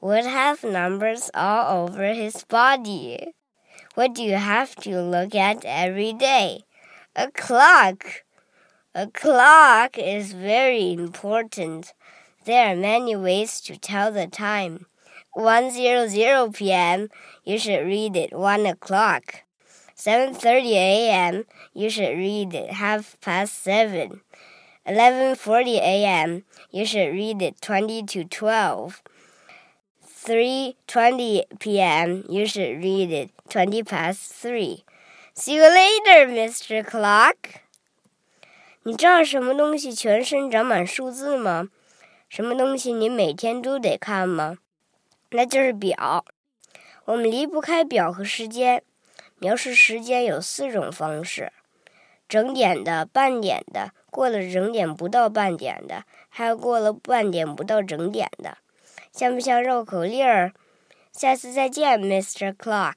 would have numbers all over his body. What do you have to look at every day? A clock. A clock is very important. There are many ways to tell the time. 1:00 p.m. You should read it 1 o'clock. 7:30 a.m. You should read it half past 7. 11:40 a.m. You should read it 20 to 12. Three twenty p.m. You should read it twenty past three. See you later, Mr. Clock. 你知道什么东西全身长满数字吗？什么东西你每天都得看吗？那就是表。我们离不开表和时间。描述时间有四种方式：整点的、半点的、过了整点不到半点的，还有过了半点不到整点的。像不像绕口令儿？下次再见，Mr. Clock。